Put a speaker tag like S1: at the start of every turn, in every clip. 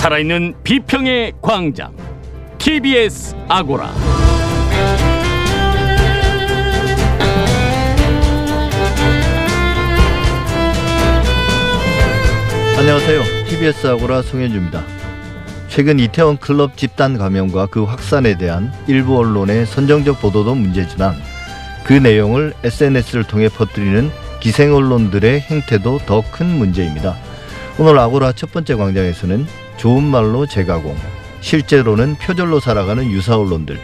S1: 살아있는 비평의 광장 TBS 아고라
S2: 안녕하세요. TBS 아고라 송현주입니다. 최근 이태원 클럽 집단 감염과 그 확산에 대한 일부 언론의 선정적 보도도 문제지만 그 내용을 SNS를 통해 퍼뜨리는 기생 언론들의 행태도 더 큰 문제입니다. 오늘 아고라 첫 번째 광장에서는 좋은 말로 재가공, 실제로는 표절로 살아가는 유사 언론들,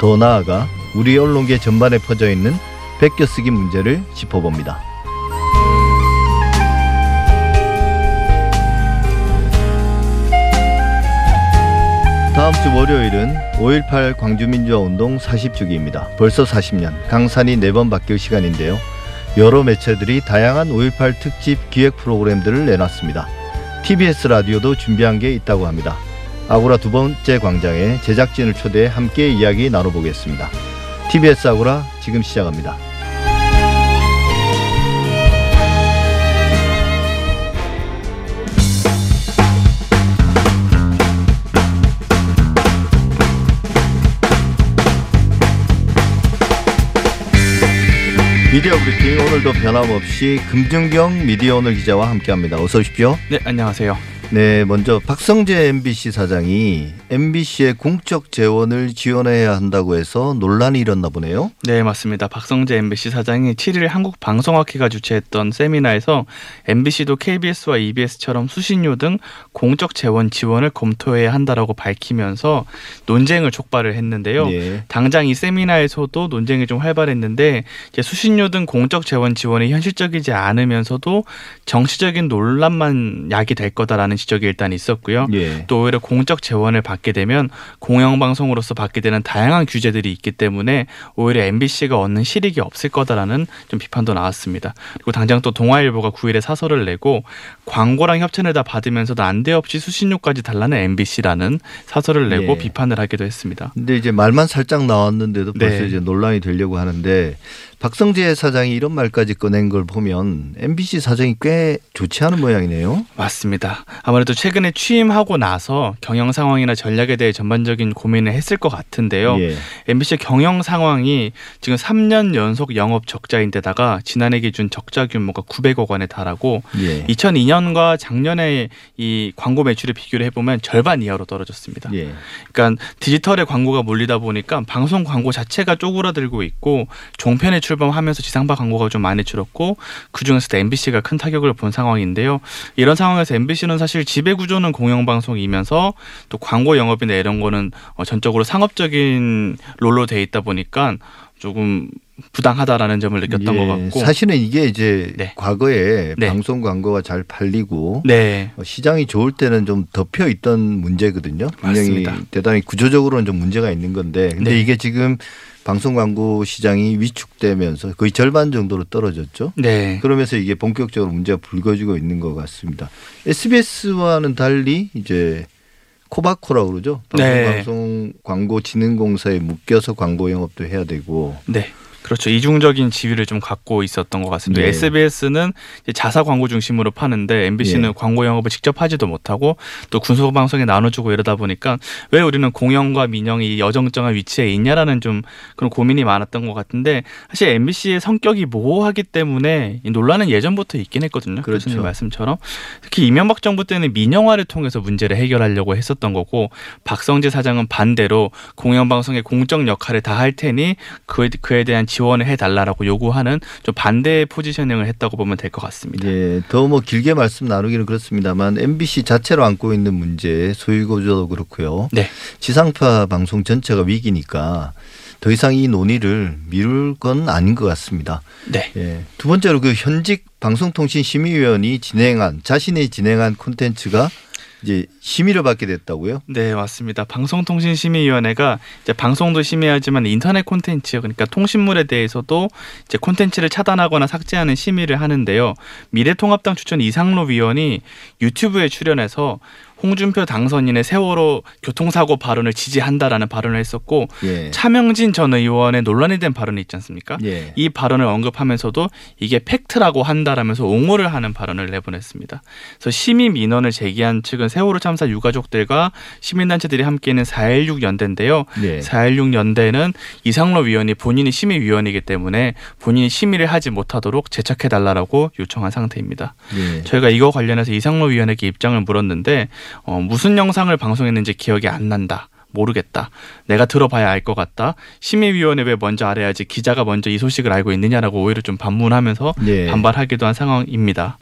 S2: 더 나아가 우리 언론계 전반에 퍼져 있는 베껴쓰기 문제를 짚어봅니다. 다음 주 월요일은 5.18 광주민주화운동 40주기입니다. 벌써 40년, 강산이 네번 바뀔 시간인데요. 여러 매체들이 다양한 5.18 특집 기획 프로그램들을 내놨습니다. TBS 라디오도 준비한 게 있다고 합니다. 아고라 두 번째 광장에 제작진을 초대해 함께 이야기 나눠보겠습니다. TBS 아고라 지금 시작합니다. 미디어 브리핑 오늘도 변함없이 금준경 미디어 오늘 기자와 함께합니다. 어서 오십시오.
S3: 네, 안녕하세요.
S2: 네, 먼저 박성재 MBC 사장이 MBC의 공적 재원을 지원해야 한다고 해서 논란이 일었나 보네요.
S3: 네, 맞습니다. 박성재 MBC 사장이 7일 한국방송학회가 주최했던 세미나에서 MBC도 KBS와 EBS처럼 수신료 등 공적 재원 지원을 검토해야 한다라고 밝히면서 논쟁을 촉발을 했는데요.
S2: 예.
S3: 당장 이 세미나에서도 논쟁이 좀 활발했는데 수신료 등 공적 재원 지원이 현실적이지 않으면서도 정치적인 논란만 야기될 거다라는 지적이 일단 있었고요.
S2: 예.
S3: 또 오히려 공적 재원을 받게 되면 공영방송으로서 받게 되는 다양한 규제들이 있기 때문에 오히려 MBC가 얻는 실익이 없을 거다라는 좀 비판도 나왔습니다. 그리고 당장 또 동아일보가 9일에 사설을 내고 광고랑 협찬을 다 받으면서도 안대없이 수신료까지 달라는 MBC라는 사설을 내고
S2: 예.
S3: 비판을 하기도 했습니다.
S2: 근데 이제 말만 살짝 나왔는데도 벌써
S3: 네.
S2: 이제 논란이 되려고 하는데 박성재 사장이 이런 말까지 꺼낸 걸 보면 MBC 사정이 꽤 좋지 않은 모양이네요.
S3: 맞습니다. 아무래도 최근에 취임하고 나서 경영 상황이나 전략에 대해 전반적인 고민을 했을 것 같은데요.
S2: 예.
S3: MBC 경영 상황이 지금 3년 연속 영업 적자인데다가 지난해 기준 적자 규모가 900억 원에 달하고
S2: 예.
S3: 2002년과 작년에 이 광고 매출을 비교를 해보면 절반 이하로 떨어졌습니다.
S2: 예.
S3: 그러니까 디지털에 광고가 몰리다 보니까 방송 광고 자체가 쪼그라들고 있고 종편에 출 범하면서 지상파 광고가 좀 많이 줄었고 그 중에서도 MBC가 큰 타격을 본 상황인데요. 이런 상황에서 MBC는 사실 지배 구조는 공영방송이면서 또 광고 영업이나 이런 거는 어, 전적으로 상업적인 롤로 돼 있다 보니까 조금 부당하다라는 점을 느꼈던
S2: 예.
S3: 것 같고.
S2: 사실은 이게 이제
S3: 네.
S2: 과거에
S3: 네.
S2: 방송 광고가 잘 팔리고
S3: 네.
S2: 어, 시장이 좋을 때는 좀 덮여 있던 문제거든요. 분명히
S3: 맞습니다.
S2: 대단히 구조적으로는 좀 문제가 있는 건데, 근데
S3: 네.
S2: 이게 지금 방송 광고 시장이 위축되면서 거의 절반 정도로 떨어졌죠.
S3: 네.
S2: 그러면서 이게 본격적으로 문제가 불거지고 있는 것 같습니다. SBS와는 달리 이제 코바코라고 그러죠.
S3: 네.
S2: 방송 광고 진흥공사에 묶여서 광고 영업도 해야 되고.
S3: 네. 그렇죠. 이중적인 지위를 좀 갖고 있었던 것 같습니다.
S2: 네.
S3: SBS는 자사 광고 중심으로 파는데 MBC는
S2: 예.
S3: 광고 영업을 직접 하지도 못하고 또 군소 방송에 나눠주고 이러다 보니까 왜 우리는 공영과 민영이 여정정한 위치에 있냐라는 좀 그런 고민이 많았던 것 같은데 사실 MBC의 성격이 모호하기 때문에 이 논란은 예전부터 있긴 했거든요.
S2: 그렇죠.
S3: 교수님 말씀처럼 특히 이명박 정부 때는 민영화를 통해서 문제를 해결하려고 했었던 거고 박성재 사장은 반대로 공영방송의 공적 역할을 다 할 테니 그, 그에 대한 지원을 해달라라고 요구하는 좀 반대의 포지셔닝을 했다고 보면 될 것 같습니다.
S2: 예, 더 뭐 길게 말씀 나누기는 그렇습니다만 MBC 자체로 안고 있는 문제 소유 구조도 그렇고요.
S3: 네.
S2: 지상파 방송 전체가 위기니까 더 이상 이 논의를 미룰 건 아닌 것 같습니다.
S3: 네.
S2: 예. 두 번째로 그 현직 방송통신심의위원이 진행한 자신이 진행한 콘텐츠가 이제 심의를 받게 됐다고요?
S3: 네, 맞습니다. 방송통신심의위원회가 이제 방송도 심의하지만 인터넷 콘텐츠 그러니까 통신물에 대해서도 이제 콘텐츠를 차단하거나 삭제하는 심의를 하는데요. 미래통합당 추천 이상로 위원이 유튜브에 출연해서 홍준표 당선인의 세월호 교통사고 발언을 지지한다라는 발언을 했었고
S2: 예.
S3: 차명진 전 의원의 논란이 된 발언이 있지 않습니까?
S2: 예.
S3: 이 발언을 언급하면서도 이게 팩트라고 한다라면서 옹호를 하는 발언을 내보냈습니다. 그래서 심의 민원을 제기한 측은 세월호 참사 유가족들과 시민단체들이 함께하는 4.16 연대인데요.
S2: 네.
S3: 4.16 연대는 이상로 위원이 본인이 심의위원이기 때문에 본인이 심의를 하지 못하도록 제척해달라고 요청한 상태입니다.
S2: 예.
S3: 저희가 이거 관련해서 이상로 위원에게 입장을 물었는데 어, 무슨 영상을 방송했는지 기억이 안 난다. 모르겠다. 내가 들어봐야 알 것 같다. 심의위원회 왜 먼저 알아야지 기자가 먼저 이 소식을 알고 있느냐라고 오히려 좀 반문하면서
S2: 예.
S3: 반발하기도 한 상황입니다.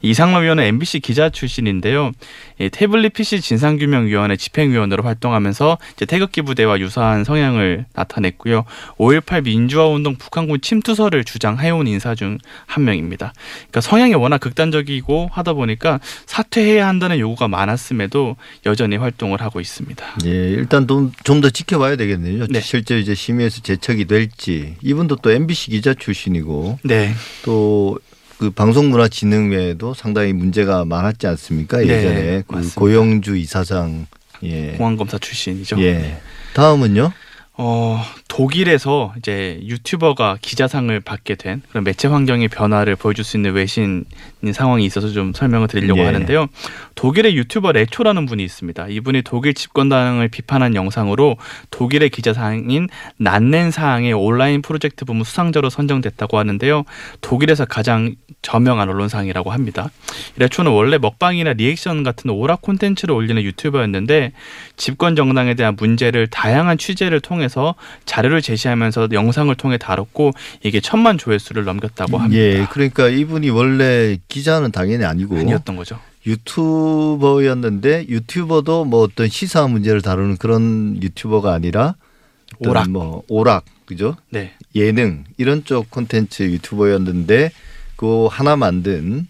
S3: 이상로 위원은 MBC 기자 출신인데요. 이 태블릿 PC 진상규명위원회 집행위원으로 활동하면서 태극기 부대와 유사한 성향을 나타냈고요. 5.18 민주화운동 북한군 침투설을 주장해온 인사 중 한 명입니다. 그러니까 성향이 워낙 극단적이고 하다 보니까 사퇴해야 한다는 요구가 많았음에도 여전히 활동을 하고 있습니다.
S2: 예, 일단 좀 더 지켜봐야 되겠네요.
S3: 네.
S2: 실제 이제 심의에서 제척이 될지. 이분도 또 MBC 기자 출신이고
S3: 네.
S2: 또 그 방송문화진흥회도 상당히 문제가 많았지 않습니까?
S3: 네,
S2: 예전에 그
S3: 맞습니다.
S2: 고영주 이사장. 예.
S3: 공안검사 출신이죠.
S2: 예. 다음은요?
S3: 어, 독일에서 이제 유튜버가 기자상을 받게 된 그런 매체 환경의 변화를 보여줄 수 있는 외신 상황이 있어서 좀 설명을 드리려고
S2: 예.
S3: 하는데요. 독일의 유튜버 레초라는 분이 있습니다. 이분이 독일 집권당을 비판한 영상으로 독일의 기자상인 난넨사항의 온라인 프로젝트 부문 수상자로 선정됐다고 하는데요. 독일에서 가장 저명한 언론상이라고 합니다. 이 레초는 원래 먹방이나 리액션 같은 오락 콘텐츠를 올리는 유튜버였는데 집권 정당에 대한 문제를 다양한 취재를 통해 서 자료를 제시하면서 영상을 통해 다뤘고 이게 천만 조회수를 넘겼다고 합니다.
S2: 예. 그러니까 이분이 원래 기자는 당연히 아니고
S3: 아니었던 거죠.
S2: 유튜버였는데 유튜버도 뭐 어떤 시사 문제를 다루는 그런 유튜버가 아니라
S3: 오락.
S2: 뭐 오락 그죠?
S3: 네.
S2: 예능 이런 쪽 콘텐츠 유튜버였는데 그 하나 만든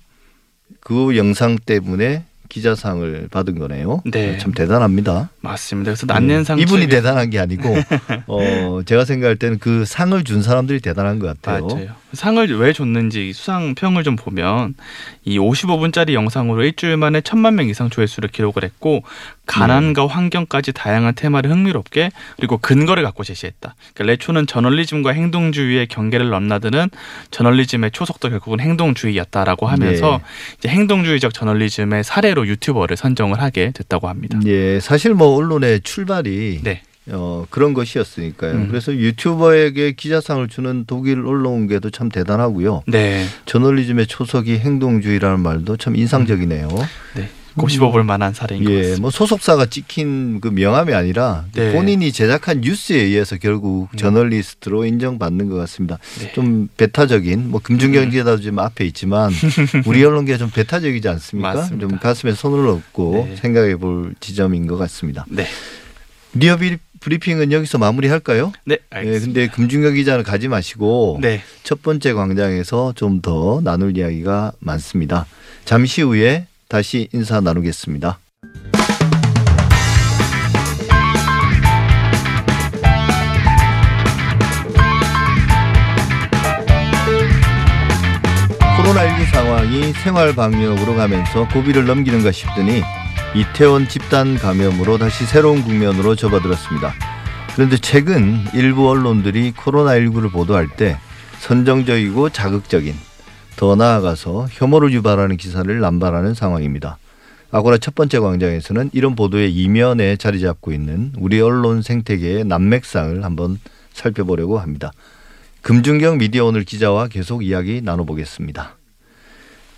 S2: 그 영상 때문에 기자상을 받은 거네요.
S3: 네.
S2: 참 대단합니다.
S3: 맞습니다. 그래서 난넨상
S2: 이분이
S3: 측이-
S2: 대단한 게 아니고 어 제가 생각할 때는 그 상을 준 사람들이 대단한 것 같아요.
S3: 맞아요. 상을 왜 줬는지 수상 평을 좀 보면 이 55분짜리 영상으로 일주일 만에 천만 명 이상 조회수를 기록을 했고 가난과
S2: 네.
S3: 환경까지 다양한 테마를 흥미롭게 그리고 근거를 갖고 제시했다. 그러니까 레초는 저널리즘과 행동주의의 경계를 넘나드는 저널리즘의 초석도 결국은 행동주의였다라고 하면서
S2: 네.
S3: 이제 행동주의적 저널리즘의 사례로 유튜버를 선정을 하게 됐다고 합니다.
S2: 예, 사실 뭐 언론의 출발이
S3: 네.
S2: 어, 그런 것이었으니까요.
S3: 음.
S2: 그래서 유튜버에게 기자상을 주는 독일 언론계도 참 대단하고요.
S3: 네.
S2: 저널리즘의 초석이 행동주의라는 말도 참 인상적이네요.
S3: 네. 곱씹어볼 만한 사례인 것
S2: 예,
S3: 같습니다.
S2: 뭐 소속사가 찍힌 그 명함이 아니라
S3: 네.
S2: 본인이 제작한 뉴스에 의해서 결국
S3: 음.
S2: 저널리스트로 인정받는 것 같습니다.
S3: 네.
S2: 좀 배타적인 뭐 금중경제다도 지금 앞에 있지만 우리 언론계 좀 배타적이지 않습니까?
S3: 맞습니다.
S2: 좀 가슴에 손을 얹고
S3: 네.
S2: 생각해 볼 지점인 것 같습니다.
S3: 네.
S2: 리어 비- 브리핑은 여기서 마무리할까요?
S3: 네,
S2: 네,
S3: 알겠습니다.
S2: 근데 금중경 기자는 가지 마시고
S3: 네.
S2: 첫 번째 광장에서 좀 더 나눌 이야기가 많습니다. 잠시 후에 다시 인사 나누겠습니다. 코로나19 상황이 생활 방역으로 가면서 고비를 넘기는가 싶더니 이태원 집단 감염으로 다시 새로운 국면으로 접어들었습니다. 그런데 최근 일부 언론들이 코로나19를 보도할 때 선정적이고 자극적인 더 나아가서 혐오를 유발하는 기사를 남발하는 상황입니다. 아고라 첫 번째 광장에서는 이런 보도의 이면에 자리 잡고 있는 우리 언론 생태계의 난맥상을 한번 살펴보려고 합니다. 금준경 미디어 오늘 기자와 계속 이야기 나눠보겠습니다.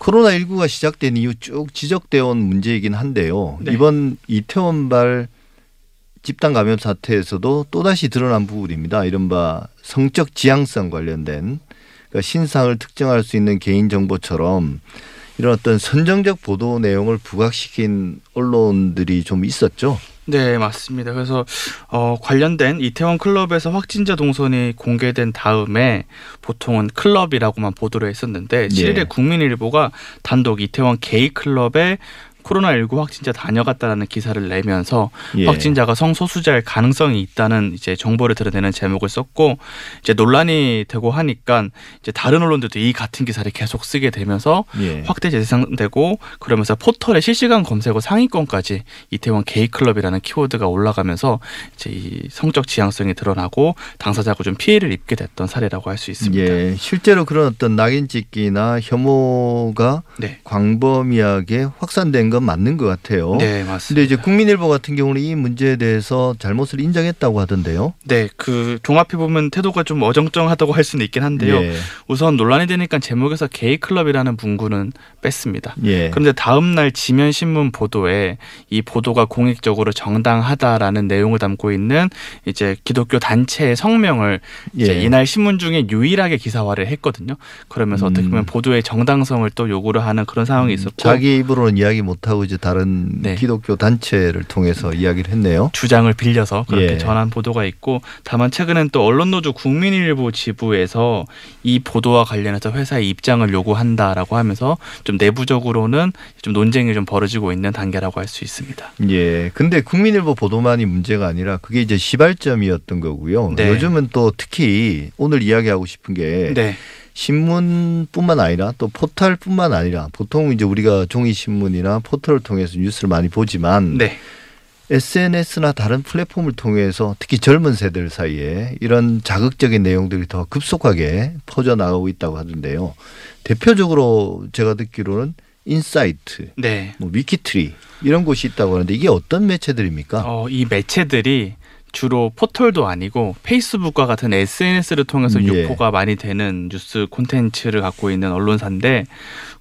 S2: 코로나19가 시작된 이후 쭉 지적되어 온 문제이긴 한데요.
S3: 네.
S2: 이번 이태원발 집단 감염 사태에서도 또다시 드러난 부분입니다. 이른바 성적 지향성 관련된 그러니까 신상을 특정할 수 있는 개인 정보처럼 이런 어떤 선정적 보도 내용을 부각시킨 언론들이 좀 있었죠.
S3: 네, 맞습니다. 그래서 어, 관련된 이태원 클럽에서 확진자 동선이 공개된 다음에 보통은 클럽이라고만 보도를 했었는데 7일에 국민일보가 단독 이태원 게이 클럽에 코로나19 확진자 다녀갔다라는 기사를 내면서
S2: 예.
S3: 확진자가 성소수자일 가능성이 있다는 이제 정보를 드러내는 제목을 썼고 이제 논란이 되고 하니까 이제 다른 언론들도 이 같은 기사를 계속 쓰게 되면서
S2: 예.
S3: 확대 재생되고 그러면서 포털에 실시간 검색어 상위권까지 이태원 게이 클럽이라는 키워드가 올라가면서 이제 이 성적 지향성이 드러나고 당사자가 좀 피해를 입게 됐던 사례라고 할 수 있습니다.
S2: 예, 실제로 그런 어떤 낙인 찍기나 혐오가
S3: 네.
S2: 광범위하게 확산된 건건 맞는 것 같아요.
S3: 네, 맞습니다.
S2: 근데 이제 국민일보 같은 경우는 이 문제에 대해서 잘못을 인정했다고 하던데요.
S3: 네, 그 종합해 보면 태도가 좀 어정쩡하다고 할 수는 있긴 한데요.
S2: 예.
S3: 우선 논란이 되니까 제목에서 게이 클럽이라는 문구는 뺐습니다.
S2: 예.
S3: 그런데 다음 날 지면 신문 보도에 이 보도가 공익적으로 정당하다라는 내용을 담고 있는 이제 기독교 단체의 성명을
S2: 예.
S3: 이날 신문 중에 유일하게 기사화를 했거든요. 그러면서 어떻게 보면
S2: 음.
S3: 보도의 정당성을 또 요구를 하는 그런 상황이 있었고
S2: 자기 입으로는 이야기 못 하고 이제 다른
S3: 네.
S2: 기독교 단체를 통해서 이야기를 했네요.
S3: 주장을 빌려서 그렇게
S2: 예.
S3: 전한 보도가 있고 다만 최근엔 또 언론노조 국민일보 지부에서 이 보도와 관련해서 회사의 입장을 요구한다라고 하면서 좀 내부적으로는 좀 논쟁이 좀 벌어지고 있는 단계라고 할 수 있습니다.
S2: 예. 근데 국민일보 보도만이 문제가 아니라 그게 이제 시발점이었던 거고요.
S3: 네.
S2: 요즘은 또 특히 오늘 이야기하고 싶은 게
S3: 네,
S2: 신문뿐만 아니라 또 포털뿐만 아니라 보통 이제 우리가 종이 신문이나 포털을 통해서 뉴스를 많이 보지만
S3: 네,
S2: SNS나 다른 플랫폼을 통해서 특히 젊은 세대들 사이에 이런 자극적인 내용들이 더 급속하게 퍼져 나가고 있다고 하던데요. 대표적으로 제가 듣기로는 인사이트,
S3: 네.
S2: 뭐 위키트리 이런 곳이 있다고 하는데 이게 어떤 매체들입니까?
S3: 어, 이 매체들이 주로 포털도 아니고 페이스북과 같은 SNS를 통해서
S2: 예.
S3: 유포가 많이 되는 뉴스 콘텐츠를 갖고 있는 언론사인데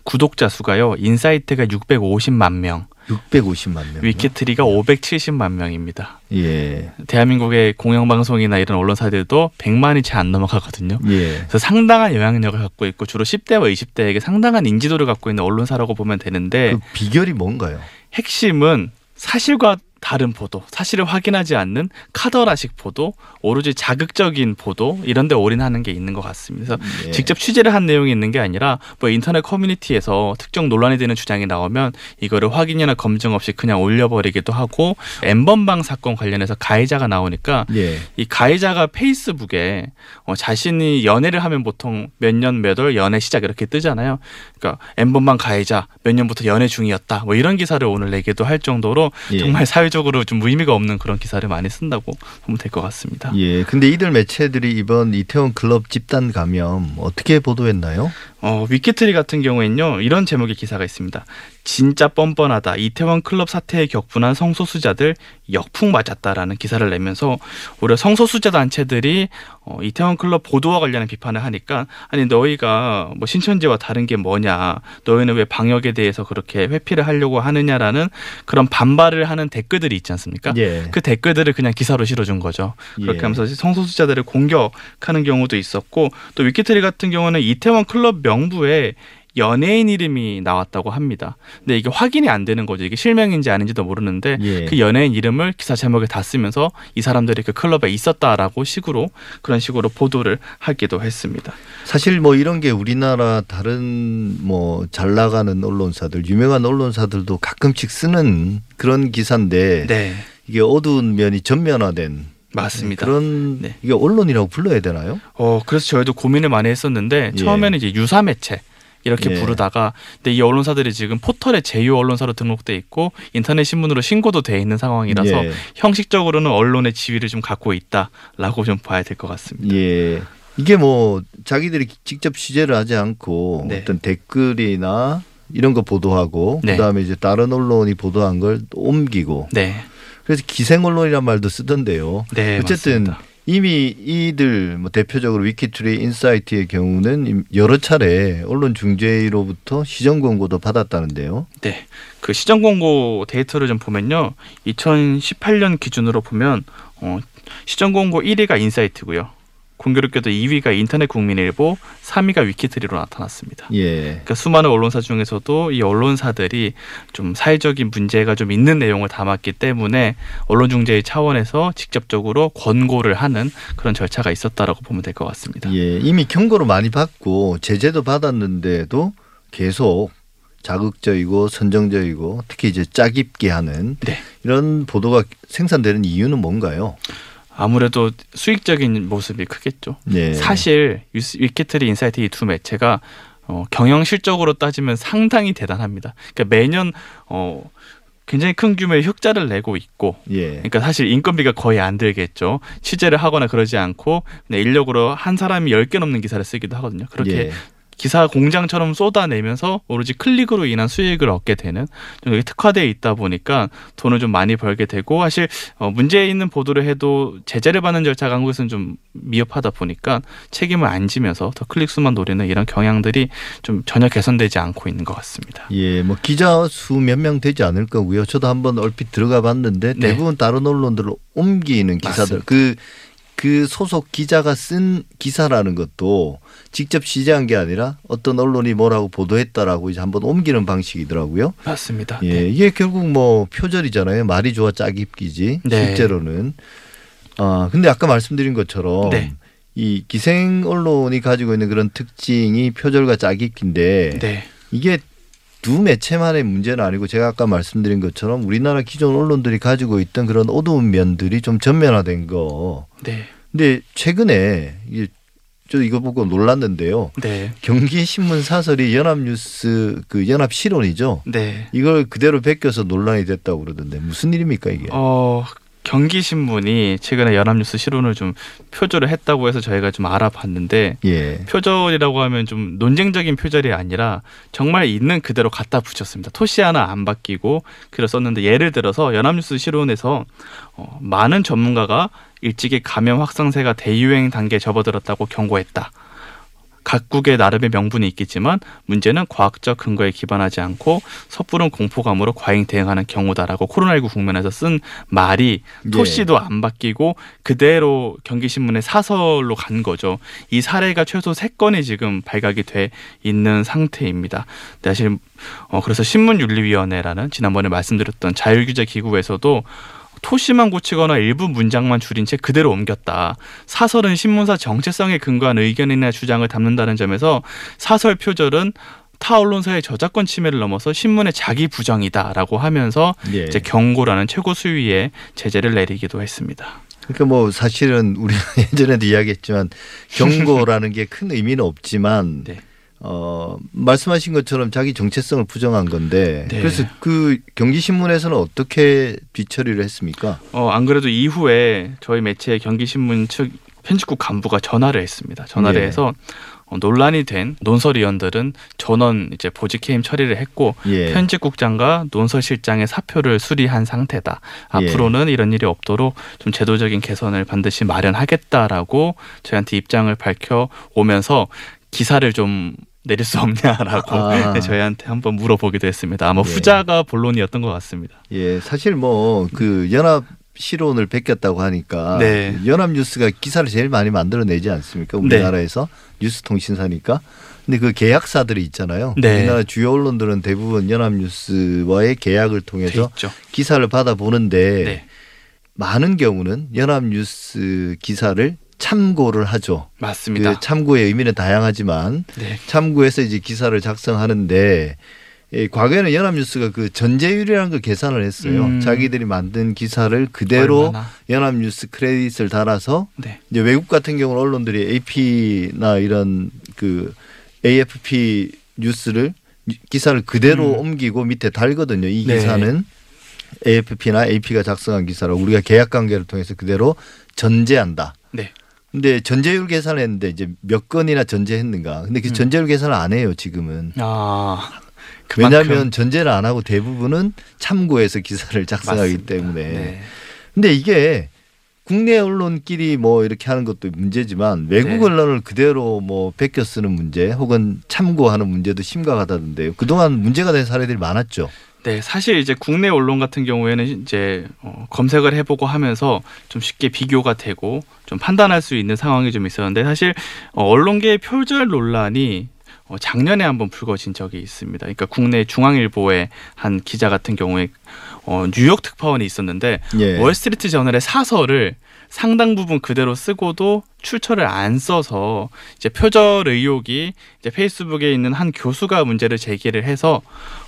S3: 구독자 수가요 인사이트가 650만 명,
S2: 650만 명.
S3: 위키트리가 570만 명입니다.
S2: 예.
S3: 대한민국의 공영방송이나 이런 언론사들도 100만이 채 안 넘어가거든요.
S2: 예.
S3: 그래서 상당한 영향력을 갖고 있고 주로 10대와 20대에게 상당한 인지도를 갖고 있는 언론사라고 보면 되는데
S2: 그 비결이 뭔가요?
S3: 핵심은 사실과 다른 보도, 사실을 확인하지 않는 카더라식 보도, 오로지 자극적인 보도 이런 데 올인하는 게 있는 것 같습니다. 그래서
S2: 예.
S3: 직접 취재를 한 내용이 있는 게 아니라 뭐 인터넷 커뮤니티에서 특정 논란이 되는 주장이 나오면 이거를 확인이나 검증 없이 그냥 올려버리기도 하고 엠번방 사건 관련해서 가해자가 나오니까
S2: 예.
S3: 이 가해자가 페이스북에 어, 자신이 연애를 하면 보통 몇 년 몇 월 연애 시작 이렇게 뜨잖아요. 그러니까 엠번방 가해자 몇 년부터 연애 중이었다. 뭐 이런 기사를 오늘 내기도 할 정도로
S2: 예.
S3: 정말 사회 적으로 좀 의미가 없는 그런 기사를 많이 쓴다고 보면 될 것 같습니다.
S2: 예. 근데 이들 매체들이 이번 이태원 클럽 집단 감염 어떻게 보도했나요?
S3: 어, 위키트리 같은 경우에는요 이런 제목의 기사가 있습니다. 진짜 뻔뻔하다. 이태원 클럽 사태에 격분한 성소수자들 역풍 맞았다라는 기사를 내면서 오히려 성소수자 단체들이 어, 이태원 클럽 보도와 관련한 비판을 하니까 아니 너희가 뭐 신천지와 다른 게 뭐냐 너희는 왜 방역에 대해서 그렇게 회피를 하려고 하느냐라는 그런 반발을 하는 댓글들이 있지 않습니까?
S2: 예.
S3: 그 댓글들을 그냥 기사로 실어준 거죠. 그렇게
S2: 예.
S3: 하면서 성소수자들을 공격하는 경우도 있었고 또 위키트리 같은 경우는 이태원 클럽 명부에 연예인 이름이 나왔다고 합니다. 근데 이게 확인이 안 되는 거죠. 이게 실명인지 아닌지도 모르는데
S2: 예.
S3: 그 연예인 이름을 기사 제목에 다 쓰면서 이 사람들이 그 클럽에 있었다라고 식으로 그런 식으로 보도를 하기도 했습니다.
S2: 사실 뭐 이런 게 우리나라 다른 뭐 잘 나가는 언론사들, 유명한 언론사들도 가끔씩 쓰는 그런 기사인데
S3: 네,
S2: 이게 어두운 면이 전면화된
S3: 맞습니다.
S2: 그런
S3: 네.
S2: 이게 언론이라고 불러야 되나요?
S3: 어, 그래서 저희도 고민을 많이 했었는데
S2: 예.
S3: 처음에는 이제 유사 매체 이렇게
S2: 예.
S3: 부르다가 근데 이 언론사들이 지금 포털에 제휴 언론사로 등록돼 있고 인터넷 신문으로 신고도 돼 있는 상황이라서
S2: 예.
S3: 형식적으로는 언론의 지위를 좀 갖고 있다라고 좀 봐야 될 것 같습니다.
S2: 예. 이게 뭐 자기들이 직접 취재를 하지 않고
S3: 네.
S2: 어떤 댓글이나 이런 거 보도하고
S3: 네.
S2: 그다음에 이제 다른 언론이 보도한 걸또 옮기고
S3: 네,
S2: 그래서 기생 언론이란 말도 쓰던데요.
S3: 네,
S2: 어쨌든
S3: 맞습니다.
S2: 이미 이들 뭐 대표적으로 위키트리 인사이트의 경우는 여러 차례 언론중재위로부터 시정 권고도 받았다는데요.
S3: 네, 그 시정 권고 데이터를 좀 보면요, 2018년 기준으로 보면 어, 시정 권고 1위가 인사이트고요. 공교롭게도 2위가 인터넷 국민일보, 3위가 위키트리로 나타났습니다.
S2: 예.
S3: 그러니까 수많은 언론사 중에서도 이 언론사들이 좀 사회적인 문제가 좀 있는 내용을 담았기 때문에 언론중재위 차원에서 직접적으로 권고를 하는 그런 절차가 있었다라고 보면 될 것 같습니다.
S2: 예. 이미 경고를 많이 받고 제재도 받았는데도 계속 자극적이고 선정적이고 특히 이제 짜깁기 하는
S3: 네.
S2: 이런 보도가 생산되는 이유는 뭔가요?
S3: 아무래도 수익적인 모습이 크겠죠.
S2: 네.
S3: 사실 위키트리 인사이트 이 두 매체가 어, 경영 실적으로 따지면 상당히 대단합니다. 그러니까 매년 어, 굉장히 큰 규모의 흑자를 내고 있고
S2: 예.
S3: 그러니까 사실 인건비가 거의 안 들겠죠. 취재를 하거나 그러지 않고 그냥 인력으로 한 사람이 10개 넘는 기사를 쓰기도 하거든요. 그렇게
S2: 예.
S3: 기사 공장처럼 쏟아내면서 오로지 클릭으로 인한 수익을 얻게 되는 좀 이게 특화되어 있다 보니까 돈을 좀 많이 벌게 되고 사실 어, 문제 있는 보도를 해도 제재를 받는 절차가 한국에서는 좀 미흡하다 보니까 책임을 안 지면서 더 클릭 수만 노리는 이런 경향들이 좀 전혀 개선되지 않고 있는 것 같습니다.
S2: 예, 뭐 기자 수 몇 명 되지 않을 거고요. 저도 한번 얼핏 들어가 봤는데
S3: 네.
S2: 대부분 다른 언론들로 옮기는 기사들
S3: 맞습니다.
S2: 그그 소속 기자가 쓴 기사라는 것도 직접 취재한 게 아니라 어떤 언론이 뭐라고 보도했다라고 이제 한번 옮기는 방식이더라고요.
S3: 맞습니다.
S2: 예,
S3: 네.
S2: 이게 결국 뭐 표절이잖아요. 말이 좋아 짝입기지.
S3: 네.
S2: 실제로는. 아, 근데 아까 말씀드린 것처럼
S3: 네.
S2: 이 기생 언론이 가지고 있는 그런 특징이 표절과 짝입기인데
S3: 네.
S2: 이게 두 매체만의 문제는 아니고 제가 아까 말씀드린 것처럼 우리나라 기존 언론들이 가지고 있던 그런 어두운 면들이 좀 전면화된 거.
S3: 네.
S2: 근데 최근에 이게 저 이거 보고 놀랐는데요.
S3: 네.
S2: 경기 신문 사설이 연합뉴스 그 연합 실론이죠.
S3: 네.
S2: 이걸 그대로 베껴서 논란이 됐다고 그러던데 무슨 일입니까 이게?
S3: 어, 경기 신문이 최근에 연합뉴스 실론을 좀 표절을 했다고 해서 저희가 좀 알아봤는데
S2: 예.
S3: 표절이라고 하면 좀 논쟁적인 표절이 아니라 정말 있는 그대로 갖다 붙였습니다. 토시 하나 안 바뀌고 글을 썼는데 예를 들어서 연합뉴스 실론에서 어, 많은 전문가가 일찍이 감염 확산세가 대유행 단계에 접어들었다고 경고했다. 각국의 나름의 명분이 있겠지만 문제는 과학적 근거에 기반하지 않고 섣부른 공포감으로 과잉 대응하는 경우다라고 코로나19 국면에서 쓴 말이
S2: 예.
S3: 토시도 안 바뀌고 그대로 경기신문의 사설로 간 거죠. 이 사례가 최소 세 건이 지금 발각이 돼 있는 상태입니다. 네, 사실 어 그래서 신문윤리위원회라는 지난번에 말씀드렸던 자율규제 기구에서도 토시만 고치거나 일부 문장만 줄인 채 그대로 옮겼다. 사설은 신문사 정체성에 근거한 의견이나 주장을 담는다는 점에서 사설 표절은 타 언론사의 저작권 침해를 넘어서 신문의 자기 부정이다라고 하면서
S2: 예.
S3: 이제 경고라는 최고 수위의 제재를 내리기도 했습니다.
S2: 그러니까 뭐 사실은 우리 예전에도 이야기했지만 경고라는 게 큰 의미는 없지만
S3: 네.
S2: 어 말씀하신 것처럼 자기 정체성을 부정한 건데
S3: 네.
S2: 그래서 그 경기 신문에서는 어떻게 뒤처리를 했습니까?
S3: 어, 안 그래도 이후에 저희 매체 경기신문 측 편집국 간부가 전화를 했습니다. 전화를
S2: 예.
S3: 해서 어, 논란이 된 논설위원들은 전원 이제 보직 해임 처리를 했고
S2: 예.
S3: 편집국장과 논설실장의 사표를 수리한 상태다.
S2: 예.
S3: 앞으로는 이런 일이 없도록 좀 제도적인 개선을 반드시 마련하겠다라고 저희한테 입장을 밝혀 오면서 기사를 좀 내릴 수 없냐라고
S2: 아.
S3: 저희한테 한번 물어보기도 했습니다. 아마
S2: 예.
S3: 후자가 본론이었던 것 같습니다.
S2: 예, 사실 뭐 그 연합 실론을 베꼈다고 하니까
S3: 네.
S2: 연합 뉴스가 기사를 제일 많이 만들어내지 않습니까?
S3: 네.
S2: 우리나라에서 뉴스 통신사니까. 근데 그 계약사들이 있잖아요.
S3: 네.
S2: 우리나라 주요 언론들은 대부분 연합 뉴스와의 계약을
S3: 돼
S2: 통해서. 기사를 받아 보는데
S3: 네.
S2: 많은 경우는 연합 뉴스 기사를 참고를 하죠.
S3: 맞습니다.
S2: 그 참고의 의미는 다양하지만
S3: 네.
S2: 참고해서 이제 기사를 작성하는데 예, 과거에는 연합뉴스가 그 전제율이라는 걸 계산을 했어요.
S3: 음.
S2: 자기들이 만든 기사를 그대로
S3: 얼마나?
S2: 연합뉴스 크레딧을 달아서
S3: 네.
S2: 이제 외국 같은 경우는 언론들이 AP나 이런 그 AFP 뉴스를 기사를 그대로
S3: 음.
S2: 옮기고 밑에 달거든요. 이
S3: 네.
S2: 기사는 AFP나 AP가 작성한 기사로 우리가 계약 관계를 통해서 그대로 전제한다.
S3: 네.
S2: 근데 전제율 계산을 했는데 이제 몇 건이나 전제했는가. 근데 그
S3: 음.
S2: 전제율 계산을 안 해요, 지금은.
S3: 아. 그만큼
S2: 왜냐하면 전제를 안 하고 대부분은 참고해서 기사를 작성하기
S3: 맞습니다.
S2: 때문에.
S3: 네.
S2: 근데 이게 국내 언론끼리 뭐 이렇게 하는 것도 문제지만 외국
S3: 네.
S2: 언론을 그대로 뭐 베껴 쓰는 문제 혹은 참고하는 문제도 심각하다던데요. 그동안 문제가 된 사례들이 많았죠.
S3: 네, 사실 이제 국내 언론 같은 경우에는 이제 어, 검색을 해보고 하면서 좀 쉽게 비교가 되고 좀 판단할 수 있는 상황이 좀 있었는데 사실 어, 언론계의 표절 논란이 어, 작년에 한번 불거진 적이 있습니다. 그러니까 국내 중앙일보의 한 기자 같은 경우에 어, 뉴욕 특파원이 있었는데
S2: 예.
S3: 월스트리트 저널의 사설을 상당 부분 그대로 쓰고도 출처를 안 써서 이제 표절 의혹이 이제 페이스북에 있는 한 교수가 문제를 제기를 해서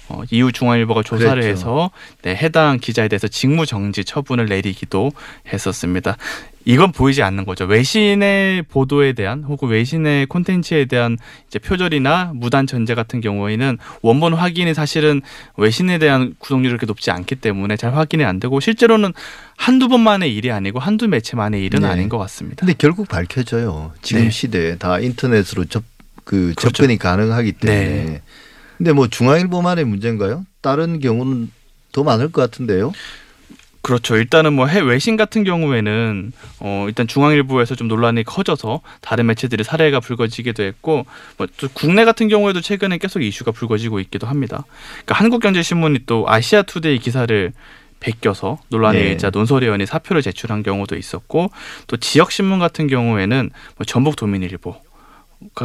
S3: 어, 이후 중앙일보가 조사를
S2: 그랬죠.
S3: 해서 네, 해당 기자에 대해서 직무 정지 처분을 내리기도 했었습니다. 이건 보이지 않는 거죠. 외신의 보도에 대한 혹은 외신의 콘텐츠에 대한 이제 표절이나 무단 전제 같은 경우에는 원본 확인이 사실은 외신에 대한 구독률이 그렇게 높지 않기 때문에 잘 확인이 안 되고 실제로는 한두 번만의 일이 아니고 한두 매체만의 일은
S2: 네.
S3: 아닌 것 같습니다.
S2: 근데 결국 밝혀져요. 지금
S3: 네.
S2: 시대에 다 인터넷으로 접 그
S3: 그렇죠.
S2: 접근이 가능하기 때문에.
S3: 네.
S2: 근데 뭐 중앙일보만의 문제인가요? 다른 경우는 더 많을 것 같은데요.
S3: 그렇죠. 일단은 뭐 해외 외신 같은 경우에는 어 일단 중앙일보에서 좀 논란이 커져서 다른 매체들이 사례가 불거지기도 했고 뭐 또 국내 같은 경우에도 최근에 계속 이슈가 불거지고 있기도 합니다. 그러니까 한국경제신문이 또 아시아투데이 기사를 베껴서 논란의
S2: 네.
S3: 일자 논설위원이 사표를 제출한 경우도 있었고 또 지역 신문 같은 경우에는 뭐 전북 도민일보 그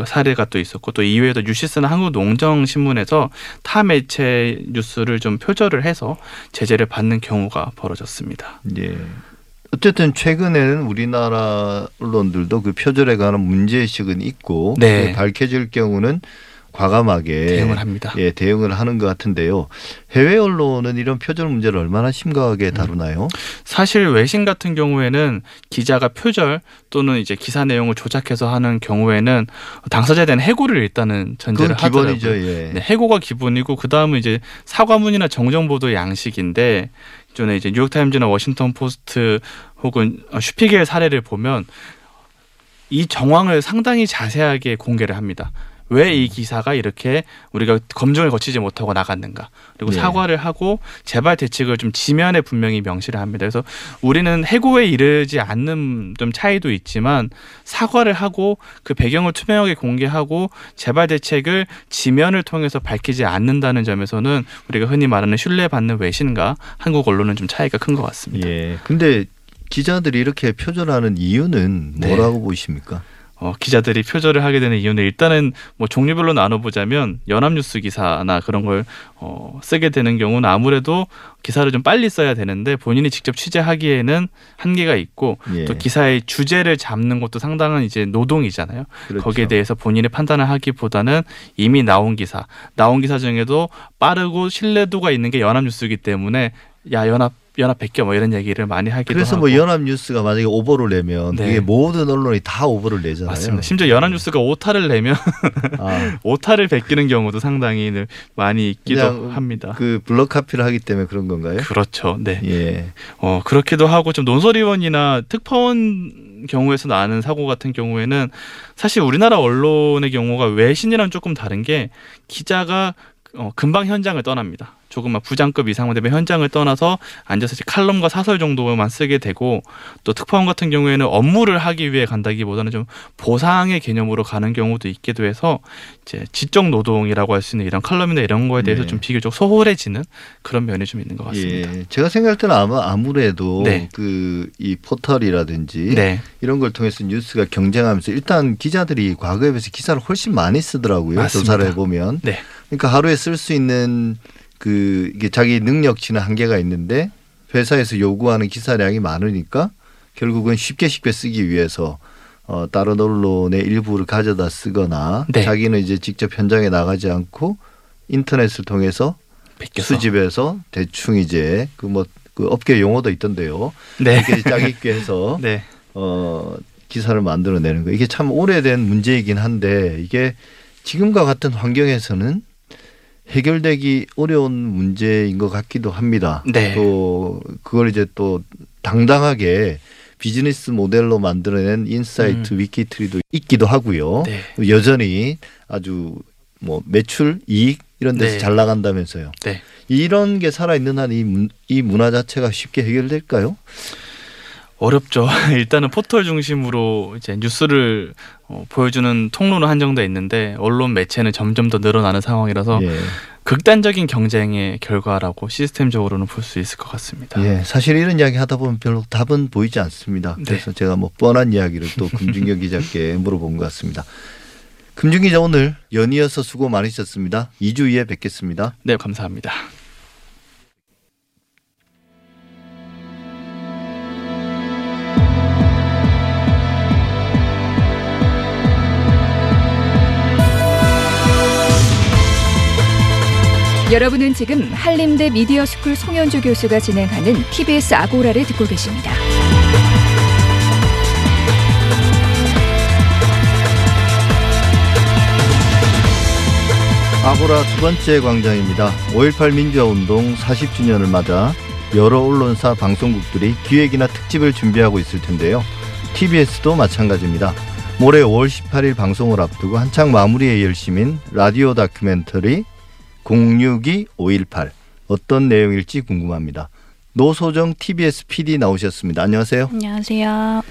S3: 사례가 또 있었고 또 이외에도 뉴시스나 한국농정신문에서 타 매체 뉴스를 좀 표절을 해서 제재를 받는 경우가 벌어졌습니다.
S2: 예. 어쨌든 최근에는 우리나라 언론들도 그 표절에 관한 문제의식은 있고
S3: 네.
S2: 밝혀질 경우는 과감하게
S3: 대응을 합니다.
S2: 예, 대응을 하는 것 같은데요. 해외 언론은 이런 표절 문제를 얼마나 심각하게 다루나요?
S3: 사실 외신 같은 경우에는 기자가 표절 또는 이제 기사 내용을 조작해서 하는 경우에는 당사자에 대한 해고를 일단은 전제를
S2: 기본이죠.
S3: 하더라고요.
S2: 예.
S3: 네, 해고가 기본이고 그 다음은 이제 사과문이나 정정 보도 양식인데 전에 이제 뉴욕타임즈나 워싱턴 포스트 혹은 슈피겔 사례를 보면 이 정황을 상당히 자세하게 공개를 합니다. 왜 이 기사가 이렇게 우리가 검증을 거치지 못하고 나갔는가 그리고
S2: 네.
S3: 사과를 하고 재발 대책을 좀 지면에 분명히 명시를 합니다. 그래서 우리는 해고에 이르지 않는 좀 차이도 있지만 사과를 하고 그 배경을 투명하게 공개하고 재발 대책을 지면을 통해서 밝히지 않는다는 점에서는 우리가 흔히 말하는 신뢰받는 외신과 한국 언론은 좀 차이가 큰 것 같습니다.
S2: 예. 근데 기자들이 이렇게 표절하는 이유는
S3: 네.
S2: 뭐라고 보십니까?
S3: 어, 기자들이 표절을 하게 되는 이유는 일단은 뭐 종류별로 나눠보자면 연합뉴스 기사나 그런 걸 어, 쓰게 되는 경우는 아무래도 기사를 좀 빨리 써야 되는데 본인이 직접 취재하기에는 한계가 있고
S2: 예.
S3: 또 기사의 주제를 잡는 것도 상당한 이제 노동이잖아요.
S2: 그렇죠.
S3: 거기에 대해서 본인의 판단을 하기보다는 이미 나온 기사, 나온 기사 중에도 빠르고 신뢰도가 있는 게 연합뉴스이기 때문에 야 연합 연합 백겨 뭐 이런 얘기를 많이 하기도
S2: 그래서
S3: 하고
S2: 뭐 연합 뉴스가 만약에 오보를 내면
S3: 네.
S2: 그게 모든 언론이 다 오보를 내잖아요.
S3: 맞습니다. 심지어 연합 뉴스가 오타를 내면
S2: 아,
S3: 오타를 베끼는 경우도 상당히 많이 있기도 합니다.
S2: 그 블럭 카피를 하기 때문에 그런 건가요?
S3: 그렇죠. 네.
S2: 예.
S3: 어, 그렇기도 하고 좀 논설위원이나 특파원 경우에서 나는 사고 같은 경우에는 사실 우리나라 언론의 경우가 외신이랑 조금 다른 게 기자가 어, 금방 현장을 떠납니다. 조금만 부장급 이상만 되면 현장을 떠나서 앉아서 이제 칼럼과 사설 정도만 쓰게 되고 또 특파원 같은 경우에는 업무를 하기 위해 간다기보다는 좀 보상의 개념으로 가는 경우도 있기도 해서 이제 지적 노동이라고 할 수 있는 이런 칼럼이나 이런 거에 대해서
S2: 네.
S3: 좀 비교적 소홀해지는 그런 면이 좀 있는 것 같습니다.
S2: 예. 제가 생각할 때는 아마 아무래도
S3: 네.
S2: 그이 포털이라든지
S3: 네.
S2: 이런 걸 통해서 뉴스가 경쟁하면서 일단 기자들이 과거에 비해서 기사를 훨씬 많이 쓰더라고요.
S3: 맞습니다.
S2: 조사를 해보면.
S3: 네.
S2: 그러니까 하루에 쓸 수 있는 그 이게 자기 능력치는 한계가 있는데 회사에서 요구하는 기사량이 많으니까 결국은 쉽게 쉽게 쓰기 위해서 어 다른 언론의 일부를 가져다 쓰거나
S3: 네.
S2: 자기는 이제 직접 현장에 나가지 않고 인터넷을 통해서
S3: 베껴서.
S2: 수집해서 대충 이제 그 뭐 그 업계 용어도 있던데요.
S3: 네.
S2: 이렇게 짜기 있게 해서
S3: 네.
S2: 어 기사를 만들어내는 거 이게 참 오래된 문제이긴 한데 이게 지금과 같은 환경에서는 해결되기 어려운 문제인 것 같기도 합니다.
S3: 네.
S2: 또 그걸 이제 또 당당하게 비즈니스 모델로 만들어낸 인사이트 위키트리도 있기도 하고요.
S3: 네.
S2: 여전히 아주 뭐 매출 이익 이런 데서
S3: 네.
S2: 잘 나간다면서요.
S3: 네.
S2: 이런 게 살아있는 한 이 이 문화 자체가 쉽게 해결될까요?
S3: 어렵죠. 일단은 포털 중심으로 이제 뉴스를 어, 보여주는 통로는 한정돼 있는데 언론 매체는 점점 더 늘어나는 상황이라서
S2: 예.
S3: 극단적인 경쟁의 결과라고 시스템적으로는 볼 수 있을 것 같습니다.
S2: 예, 사실 이런 이야기 하다 보면 별로 답은 보이지 않습니다.
S3: 네.
S2: 그래서 제가 뭐 뻔한 이야기를 또 금준경 기자께 물어본 것 같습니다. 금준 기자 오늘 연이어서 수고 많으셨습니다. 2주 후에 뵙겠습니다.
S3: 네, 감사합니다.
S4: 여러분은 지금 한림대 미디어스쿨 송현주 교수가 진행하는 TBS 아고라를 듣고 계십니다.
S2: 아고라 두 번째 광장입니다. 5.18 민주화운동 40주년을 맞아 여러 언론사 방송국들이 기획이나 특집을 준비하고 있을 텐데요. TBS도 마찬가지입니다. 모레 5월 18일 방송을 앞두고 한창 마무리의 열심인 라디오 다큐멘터리 062 518 어떤 내용일지 궁금합니다. 노소정 TBS PD 나오셨습니다. 안녕하세요.
S5: 안녕하세요.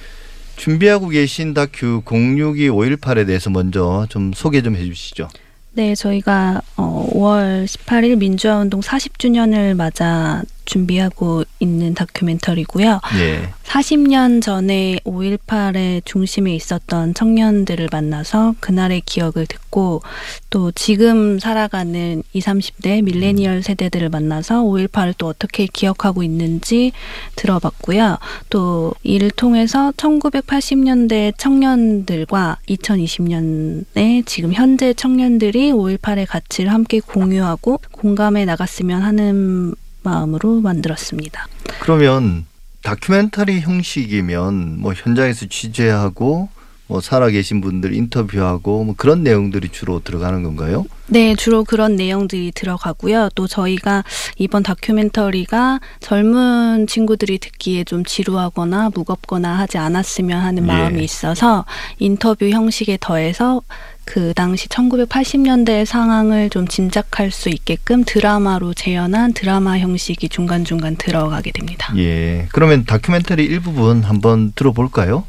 S2: 준비하고 계신 다큐 062 518에 대해서 먼저 좀 소개 좀 해주시죠.
S5: 네, 저희가 어, 5월 18일 민주화운동 40주년을 맞아 준비하고 있는 다큐멘터리고요.
S2: 예.
S5: 40년 전에 5.18의 중심에 있었던 청년들을 만나서 그날의 기억을 듣고 또 지금 살아가는 20, 30대 밀레니얼 세대들을 만나서 5.18을 또 어떻게 기억하고 있는지 들어봤고요. 또 이를 통해서 1980년대 청년들과 2020년에 지금 현재 청년들이 5.18의 가치를 함께 공유하고 공감해 나갔으면 하는 마음으로 만들었습니다.
S2: 그러면 다큐멘터리 형식이면 뭐 현장에서 취재하고 뭐 살아계신 분들 인터뷰하고 뭐 그런 내용들이 주로 들어가는 건가요?
S5: 네, 주로 그런 내용들이 들어가고요. 또 저희가 이번 다큐멘터리가 젊은 친구들이 듣기에 좀 지루하거나 무겁거나 하지 않았으면 하는 마음이
S2: 예.
S5: 있어서 인터뷰 형식에 더해서 그 당시 1980년대의 상황을 좀 짐작할 수 있게끔 드라마로 재현한 드라마 형식이 중간중간 들어가게 됩니다.
S2: 예. 그러면 다큐멘터리 일부분 한번 들어볼까요?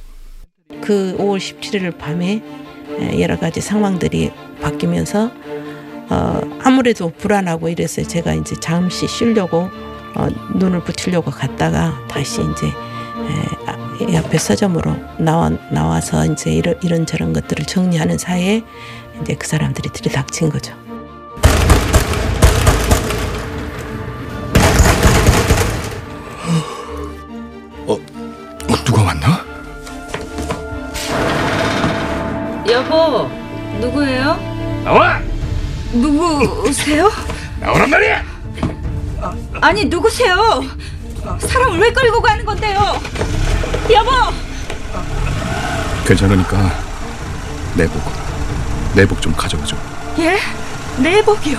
S6: 그 5월 17일 밤에 에, 여러 가지 상황들이 바뀌면서 어, 아무래도 불안하고 이래서 제가 이제 잠시 쉬려고 어, 눈을 붙이려고 갔다가 다시 이제 에, 아, 옆에 서점으로 나와 나와서 이제 이런 이런 저런 것들을 정리하는 사이에 이제 그 사람들이 들이닥친 거죠.
S3: 누가 왔나?
S7: 여보, 누구예요?
S1: 나와!
S7: 누구세요?
S1: 나오란 말이야!
S7: 아니, 누구세요? 사람을 왜 끌고 가는 건데요? 여보!
S3: 괜찮으니까 내복 내복 좀 가져가줘.
S7: 예? 내복이요?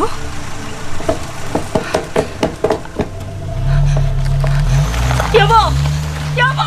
S7: 여보! 여보!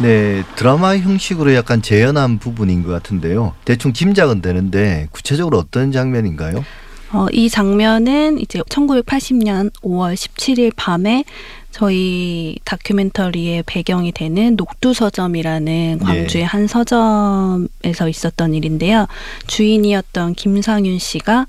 S2: 네, 드라마 형식으로 약간 재현한 부분인 것 같은데요. 대충 짐작은 되는데 구체적으로 어떤 장면인가요?
S5: 어, 이 장면은 이제 1980년 5월 17일 밤에 저희 다큐멘터리의 배경이 되는 녹두서점이라는 광주의 한 서점에서 있었던 일인데요. 주인이었던 김상윤 씨가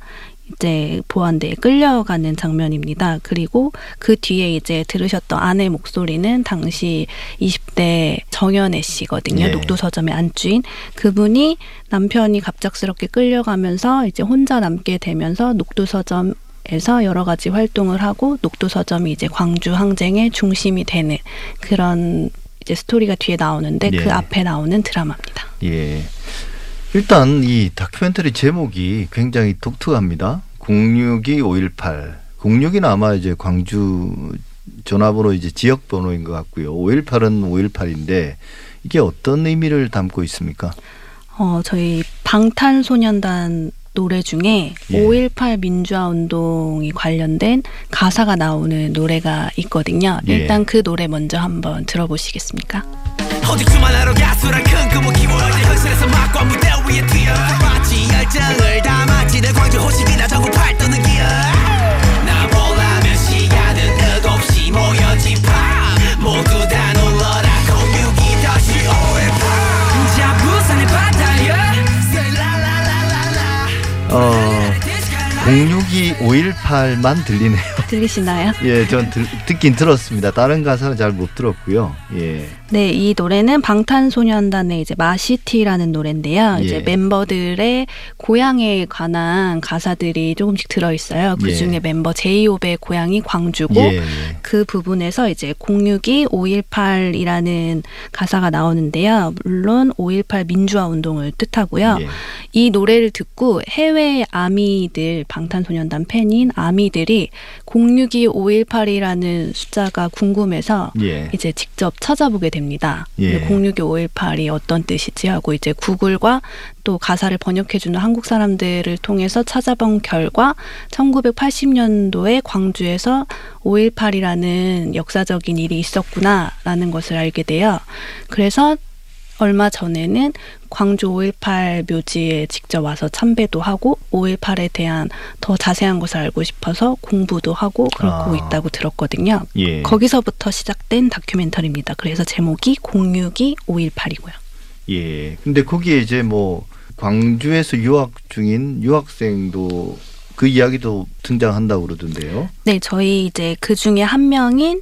S5: 이제 보안대에 끌려가는 장면입니다. 그리고 그 뒤에 이제 들으셨던 아내 목소리는 당시 20대 정연애 씨거든요.
S2: 예.
S5: 녹두 서점의 안주인. 그분이 남편이 갑작스럽게 끌려가면서 이제 혼자 남게 되면서 녹두 서점 에서 여러 가지 활동을 하고 녹두 서점이 이제 광주 항쟁의 중심이 되는 그런 이제 스토리가 뒤에 나오는데
S2: 예.
S5: 그 앞에 나오는 드라마입니다.
S2: 예. 일단 이 다큐멘터리 제목이 굉장히 독특합니다. 062 518. 06은 아마 이제 광주 전화번호 이제 지역 번호인 것 같고요. 518은 518인데 이게 어떤 의미를 담고 있습니까?
S5: 어, 저희 방탄소년단 노래 중에
S2: 예.
S5: 5.18 민주화 운동이 관련된 가사가 나오는 노래가 있거든요.
S2: 예.
S5: 일단 그 노래 먼저 한번 들어보시겠습니까?
S8: 어디쯤만 하러 가수란 큰 꿈을 키워 이제 현실에서 막과 무대 위에 뛰어. 마치 열정을 담았지. 내 광주 호식이나 전국 팔도는 기억 나 보라면 시간은 끝없이 모여진 밤. 모두 다 놀러라 공육이 다시 5.18자 부산의 바다야. 셀라라라라라
S2: 어, 062 518만 들리네요.
S5: 들리시나요?
S2: 예, 전 들, 듣긴 들었습니다. 다른 가사는 잘 못 들었고요. 예.
S5: 네, 이 노래는 방탄소년단의 이제 마시티라는 노래인데요.
S2: 예.
S5: 이제 멤버들의 고향에 관한 가사들이 조금씩 들어 있어요. 그
S2: 예.
S5: 중에 멤버 제이홉의 고향이 광주고
S2: 예, 예.
S5: 그 부분에서 이제 062 518이라는 가사가 나오는데요. 물론 518 민주화 운동을 뜻하고요.
S2: 예.
S5: 이 노래를 듣고 해외 아미들 방탄소년단 팬인 아미들이 062 518이라는 숫자가 궁금해서
S2: 예.
S5: 이제 직접 찾아보게 됩니다.
S2: 예.
S5: 062 518이 어떤 뜻이지 하고 이제 구글과 또 가사를 번역해주는 한국 사람들을 통해서 찾아본 결과 1980년도에 광주에서 518이라는 역사적인 일이 있었구나라는 것을 알게 돼요. 그래서 얼마 전에는 광주 5.18 묘지에 직접 와서 참배도 하고 5.18에 대한 더 자세한 것을 알고 싶어서 공부도 하고 그러고
S2: 아.
S5: 있다고 들었거든요.
S2: 예.
S5: 거기서부터 시작된 다큐멘터리입니다. 그래서 제목이 062 5.18이고요.
S2: 예. 근데 거기에 이제 뭐 광주에서 유학 중인 유학생도 그 이야기도 등장한다고 그러던데요.
S5: 네, 저희 이제 그 중에 한 명인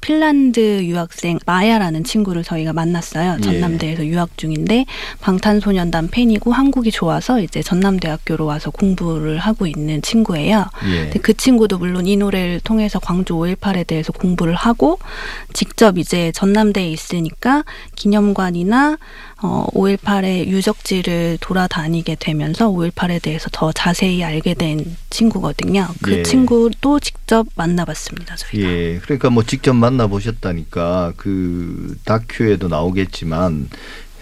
S5: 핀란드 유학생 마야라는 친구를 저희가 만났어요.
S2: 예.
S5: 전남대에서 유학 중인데 방탄소년단 팬이고 한국이 좋아서 이제 전남대학교로 와서 공부를 하고 있는 친구예요.
S2: 예.
S5: 근데 그 친구도 물론 이 노래를 통해서 광주 5.18에 대해서 공부를 하고 직접 이제 전남대에 있으니까 기념관이나 어, 5.18의 유적지를 돌아다니게 되면서 5.18에 대해서 더 자세히 알게 된 친구거든요. 그
S2: 예.
S5: 친구도 직접 만나봤습니다, 저희가.
S2: 예. 그러니까 뭐 직접 만나 보셨다니까 그 다큐에도 나오겠지만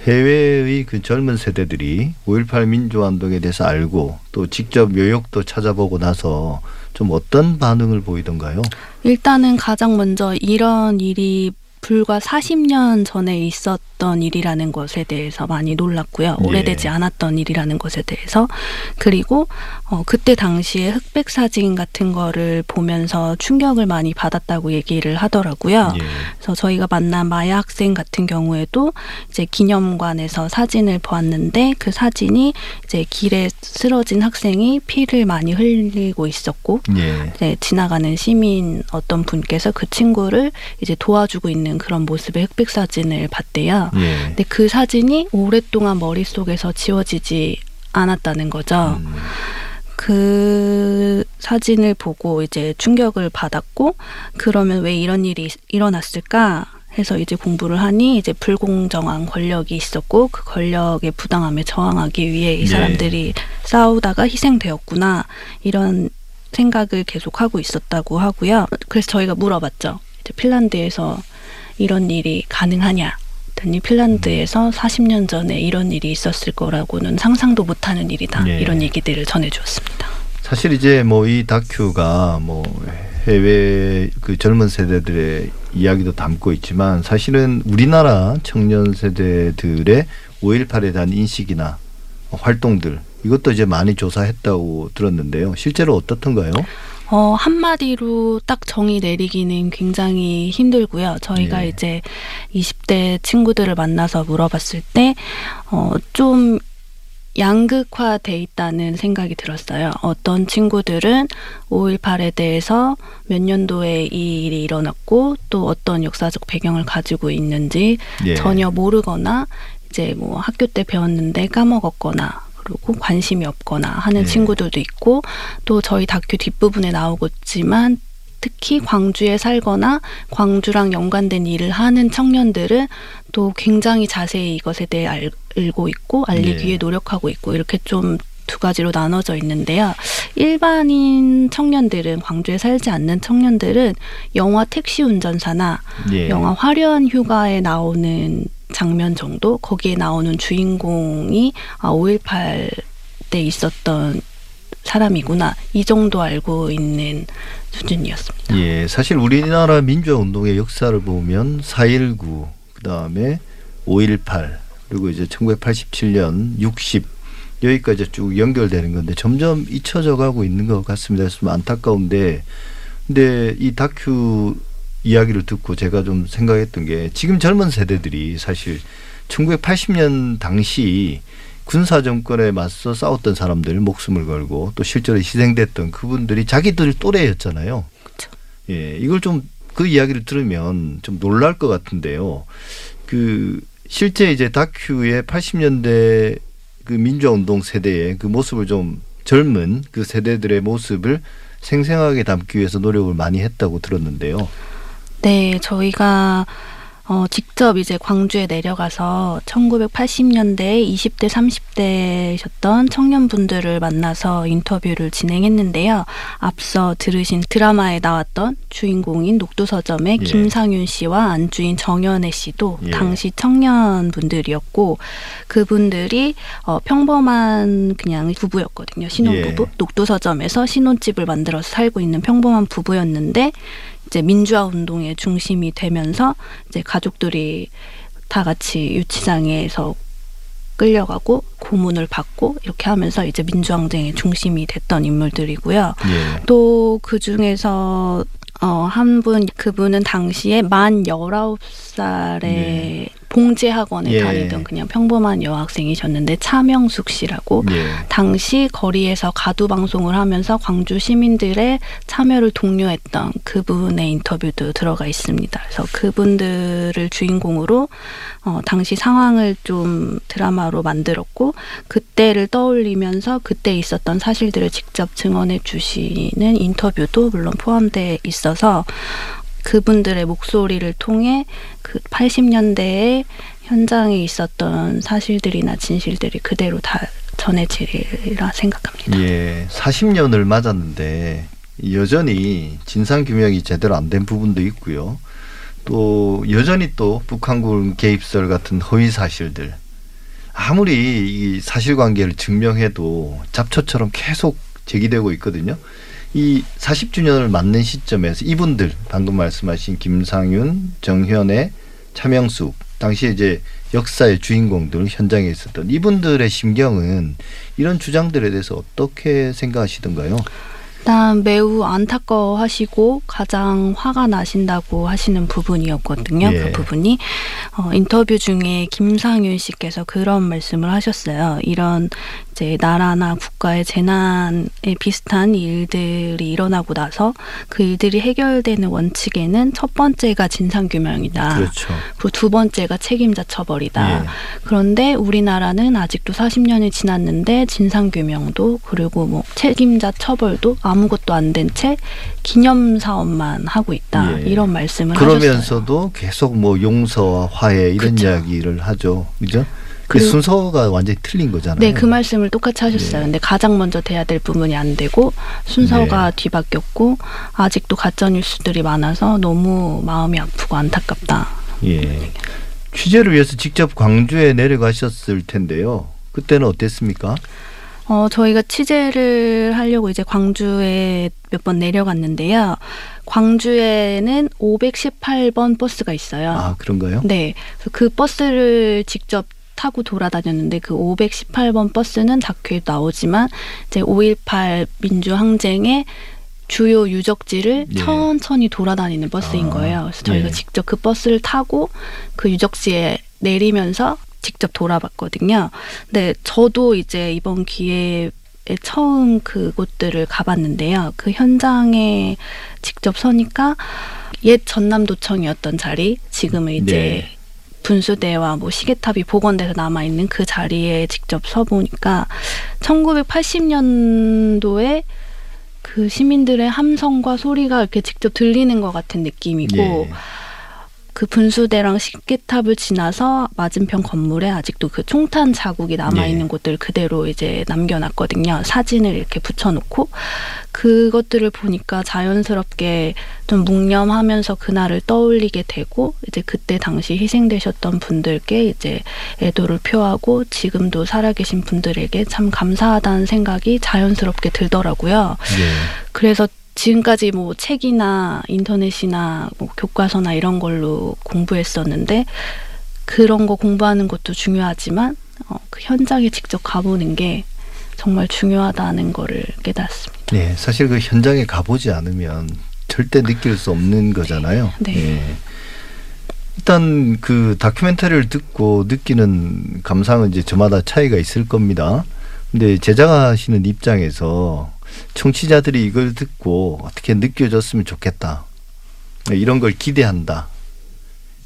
S2: 해외의 그 젊은 세대들이 5.18 민주화운동에 대해서 알고 또 직접 묘역도 찾아보고 나서 좀 어떤 반응을 보이던가요?
S5: 일단은 가장 먼저 이런 일이 불과 40년 전에 있었던 일이라는 것에 대해서 많이 놀랐고요.
S2: 예.
S5: 오래되지 않았던 일이라는 것에 대해서. 그리고 어, 그때 당시에 흑백 사진 같은 거를 보면서 충격을 많이 받았다고 얘기를 하더라고요.
S2: 예.
S5: 그래서 저희가 만난 마야 학생 같은 경우에도 이제 기념관에서 사진을 보았는데 그 사진이 이제 길에 쓰러진 학생이 피를 많이 흘리고 있었고
S2: 예.
S5: 이제 지나가는 시민 어떤 분께서 그 친구를 이제 도와주고 있는 그런 모습의 흑백 사진을 봤대요.
S2: 예.
S5: 근데 그 사진이 오랫동안 머릿속에서 지워지지 않았다는 거죠.
S2: 음.
S5: 그 사진을 보고 이제 충격을 받았고 그러면 왜 이런 일이 일어났을까 해서 이제 공부를 하니 이제 불공정한 권력이 있었고 그 권력의 부당함에 저항하기 위해 이
S2: 네.
S5: 사람들이 싸우다가 희생되었구나 이런 생각을 계속 하고 있었다고 하고요. 그래서 저희가 물어봤죠. 이제 핀란드에서 이런 일이 가능하냐? 했더니 핀란드에서 40년 전에 이런 일이 있었을 거라고는 상상도 못하는 일이다.
S2: 네.
S5: 이런 얘기들을 전해주었습니다.
S2: 사실 이제 뭐 이 다큐가 뭐 해외 그 젊은 세대들의 이야기도 담고 있지만 사실은 우리나라 청년 세대들의 5.18에 대한 인식이나 활동들 이것도 이제 많이 조사했다고 들었는데요. 실제로 어떻던가요?
S5: 어, 한마디로 딱 정의 내리기는 굉장히 힘들고요. 저희가
S2: 예.
S5: 이제 20대 친구들을 만나서 물어봤을 때, 어, 좀 양극화돼 있다는 생각이 들었어요. 어떤 친구들은 5.18에 대해서 몇 년도에 이 일이 일어났고 또 어떤 역사적 배경을 가지고 있는지
S2: 예.
S5: 전혀 모르거나 이제 뭐 학교 때 배웠는데 까먹었거나 그리고 관심이 없거나 하는
S2: 네.
S5: 친구들도 있고 또 저희 다큐 뒷부분에 나오겠지만 특히 광주에 살거나 광주랑 연관된 일을 하는 청년들은 또 굉장히 자세히 이것에 대해 알, 고 있고 알리기
S2: 네.
S5: 위해 노력하고 있고 이렇게 좀 두 가지로 나눠져 있는데요. 일반인 청년들은 광주에 살지 않는 청년들은 영화 택시 운전사나
S2: 예.
S5: 영화 화려한 휴가에 나오는 장면 정도 거기에 나오는 주인공이 아, 5.18 때 있었던 사람이구나 이 정도 알고 있는 수준이었습니다.
S2: 예, 사실 우리나라 민주화 운동의 역사를 보면 4.19 그다음에 5.18 그리고 이제 1987년 60 여기까지 쭉 연결되는 건데 점점 잊혀져 가고 있는 것 같습니다. 좀 안타까운데 근데 이 다큐 이야기를 듣고 제가 좀 생각했던 게 지금 젊은 세대들이 사실 1980년 당시 군사 정권에 맞서 싸웠던 사람들 목숨을 걸고 또 실제로 희생됐던 그분들이 자기들 또래였잖아요.
S5: 그쵸.
S2: 예, 이걸 좀 그 이야기를 들으면 좀 놀랄 것 같은데요. 그 실제 이제 다큐의 80년대 그 민주화 운동 세대의 그 모습을 좀 젊은 그 세대들의 모습을 생생하게 담기 위해서 노력을 많이 했다고 들었는데요.
S5: 네, 저희가 어, 직접 이제 광주에 내려가서 1980년대에 20대, 30대셨던 청년분들을 만나서 인터뷰를 진행했는데요. 앞서 들으신 드라마에 나왔던 주인공인 녹두서점의
S2: 예.
S5: 김상윤 씨와 안주인 정연애 씨도
S2: 예.
S5: 당시 청년분들이었고 그분들이 어, 평범한 그냥 부부였거든요. 신혼부부.
S2: 예.
S5: 녹두서점에서 신혼집을 만들어서 살고 있는 평범한 부부였는데 이제 민주화 운동의 중심이 되면서 이제 가족들이 다 같이 유치장에서 끌려가고 고문을 받고 이렇게 하면서 이제 민주항쟁의 중심이 됐던 인물들이고요.
S2: 예.
S5: 또그 중에서 어, 한 분, 그분은 당시에 만 19살에
S2: 네.
S5: 봉제 학원에
S2: 예.
S5: 다니던 그냥 평범한 여학생이셨는데 차명숙 씨라고
S2: 예.
S5: 당시 거리에서 가두 방송을 하면서 광주 시민들의 참여를 독려했던 그분의 인터뷰도 들어가 있습니다. 그래서 그분들을 주인공으로 어, 당시 상황을 좀 드라마로 만들었고 그때를 떠올리면서 그때 있었던 사실들을 직접 증언해 주시는 인터뷰도 물론 포함돼 있어서 그분들의 목소리를 통해 그 80년대에 현장에 있었던 사실들이나 진실들이 그대로 다 전해지리라 생각합니다.
S2: 예, 40년을 맞았는데 여전히 진상 규명이 제대로 안 된 부분도 있고요. 또 여전히 또 북한군 개입설 같은 허위 사실들 아무리 이 사실관계를 증명해도 잡초처럼 계속 제기되고 있거든요. 이 40주년을 맞는 시점에서 이분들 방금 말씀하신 김상윤, 정현애, 차명숙 당시에 이제 역사의 주인공들 현장에 있었던 이분들의 심경은 이런 주장들에 대해서 어떻게 생각하시던가요?
S5: 일단 매우 안타까워하시고 가장 화가 나신다고 하시는 부분이었거든요.
S2: 예.
S5: 그 부분이 어, 인터뷰 중에 김상윤 씨께서 그런 말씀을 하셨어요. 이런 이제 나라나 국가의 재난에 비슷한 일들이 일어나고 나서 그 일들이 해결되는 원칙에는 첫 번째가 진상 규명이다.
S2: 그렇죠.
S5: 그리고 두 번째가 책임자 처벌이다.
S2: 예.
S5: 그런데 우리나라는 아직도 40년이 지났는데 진상규명도 그리고 뭐 책임자 처벌도 아무것도 안 된 채 기념 사업만 하고 있다.
S2: 예.
S5: 이런 말씀을 하셨어요.
S2: 그러면서도 계속 뭐 용서와 화해 이런
S5: 그쵸.
S2: 이야기를 하죠. 그죠? 그
S5: 그리고-
S2: 순서가 완전히 틀린 거잖아요.
S5: 네, 그 말씀을 똑같이 하셨어요.
S2: 예.
S5: 근데 가장 먼저 돼야 될 부분이 안 되고 순서가
S2: 네.
S5: 뒤바뀌었고 아직도 가짜 뉴스들이 많아서 너무 마음이 아프고 안타깝다.
S2: 예. 취재를 위해서 직접 광주에 내려가셨을 텐데요. 그때는 어땠습니까?
S5: 어, 저희가 취재를 하려고 이제 광주에 몇 번 내려갔는데요. 광주에는 518번 버스가 있어요.
S2: 아, 그런가요?
S5: 네. 그 버스를 직접 타고 돌아다녔는데 그 518번 버스는 다큐에 나오지만 이제 5.18 민주항쟁의 주요 유적지를
S2: 예.
S5: 천천히 돌아다니는 버스인
S2: 아,
S5: 거예요. 그래서 저희가
S2: 예.
S5: 직접 그 버스를 타고 그 유적지에 내리면서 직접 돌아봤거든요. 근데 저도 이제 이번 기회에 처음 그곳들을 가봤는데요. 그 현장에 직접 서니까 옛 전남도청이었던 자리, 지금은 이제
S2: 네.
S5: 분수대와 뭐 시계탑이 복원돼서 남아 있는 그 자리에 직접 서 보니까 1980년도에 그 시민들의 함성과 소리가 이렇게 직접 들리는 것 같은 느낌이고
S2: 예.
S5: 그 분수대랑 시계탑을 지나서 맞은편 건물에 아직도 그 총탄 자국이 남아 있는
S2: 예.
S5: 곳들 그대로 이제 남겨놨거든요. 사진을 이렇게 붙여놓고 그것들을 보니까 자연스럽게 좀 묵념하면서 그날을 떠올리게 되고 이제 그때 당시 희생되셨던 분들께 이제 애도를 표하고 지금도 살아계신 분들에게 참 감사하다는 생각이 자연스럽게 들더라고요.
S2: 예.
S5: 그래서 지금까지 뭐 책이나 인터넷이나 뭐 교과서나 이런 걸로 공부했었는데 그런 거 공부하는 것도 중요하지만 어, 그 현장에 직접 가보는 게 정말 중요하다는 거를 깨달았습니다.
S2: 네, 사실 그 현장에 가보지 않으면 절대 느낄 수 없는 거잖아요.
S5: 네.
S2: 예. 일단 그 다큐멘터리를 듣고 느끼는 감상은 이제 저마다 차이가 있을 겁니다. 근데 제작하시는 입장에서 청취자들이 이걸 듣고 어떻게 느껴졌으면 좋겠다. 이런 걸 기대한다.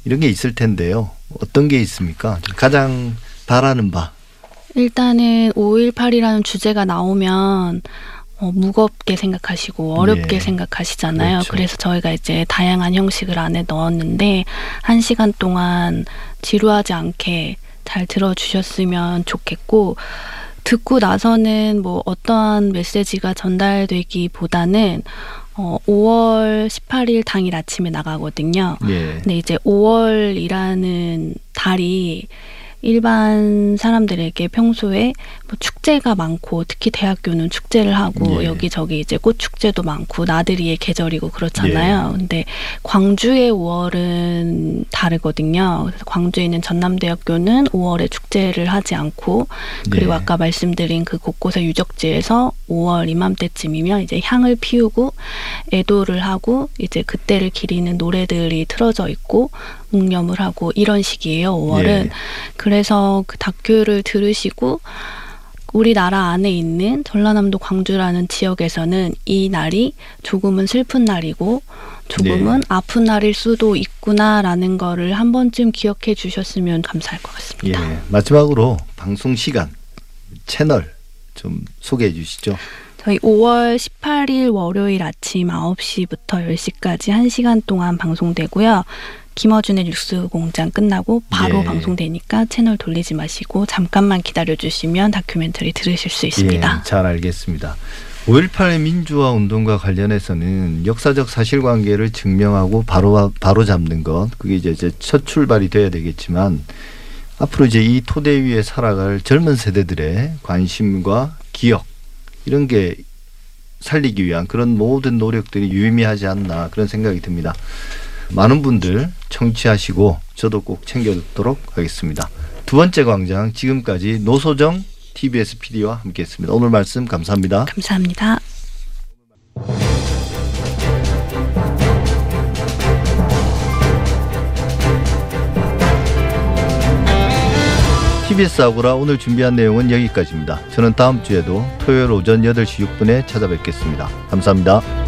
S2: 이런 게 있을 텐데요. 어떤 게 있습니까? 가장 바라는 바.
S5: 일단은 5.18이라는 주제가 나오면 어, 무겁게 생각하시고 어렵게
S2: 예.
S5: 생각하시잖아요.
S2: 그렇죠.
S5: 그래서 저희가 이제 다양한 형식을 안에 넣었는데 한 시간 동안 지루하지 않게 잘 들어주셨으면 좋겠고 듣고 나서는 뭐 어떠한 메시지가 전달되기보다는 어, 5월 18일 당일 아침에 나가거든요.
S2: 예.
S5: 근데 이제 5월이라는 달이 일반 사람들에게 평소에 뭐 축제가 많고 특히 대학교는 축제를 하고
S2: 예.
S5: 여기저기 이제 꽃 축제도 많고 나들이의 계절이고
S2: 예.
S5: 그렇잖아요. 근데 광주의 5월은 다르거든요. 그래서 광주에 있는 전남대학교는 5월에 축제를 하지 않고 그리고
S2: 예.
S5: 아까 말씀드린 그 곳곳의 유적지에서 5월 이맘때쯤이면 이제 향을 피우고 애도를 하고 이제 그때를 기리는 노래들이 틀어져 있고 묵념을 하고 이런 시기예요. 5월은
S2: 예.
S5: 그래서 그 다큐를 들으시고 우리나라 안에 있는 전라남도 광주라는 지역에서는 이 날이 조금은 슬픈 날이고 조금은
S2: 네.
S5: 아픈 날일 수도 있구나라는 거를 한 번쯤 기억해 주셨으면 감사할 것 같습니다.
S2: 예. 마지막으로 방송 시간 채널 좀 소개해 주시죠.
S5: 저희 5월 18일 월요일 아침 9시부터 10시까지 1시간 동안 방송되고요. 김어준의 뉴스 공장 끝나고 바로
S2: 예.
S5: 방송되니까 채널 돌리지 마시고 잠깐만 기다려 주시면 다큐멘터리 들으실 수 있습니다.
S2: 예, 잘 알겠습니다. 5.18 민주화 운동과 관련해서는 역사적 사실관계를 증명하고 바로 바로 잡는 것 그게 이제 이제 첫 출발이 돼야 되겠지만 앞으로 이제 이 토대 위에 살아갈 젊은 세대들의 관심과 기억 이런 게 살리기 위한 그런 모든 노력들이 유의미하지 않나 그런 생각이 듭니다. 많은 분들 청취하시고 저도 꼭 챙겨 듣도록 하겠습니다. 두 번째 광장 지금까지 노소정 TBS PD와 함께했습니다. 오늘 말씀 감사합니다.
S5: 감사합니다.
S2: TBS 아고라 오늘 준비한 내용은 여기까지입니다. 저는 다음 주에도 토요일 오전 8시 6분에 찾아뵙겠습니다. 감사합니다.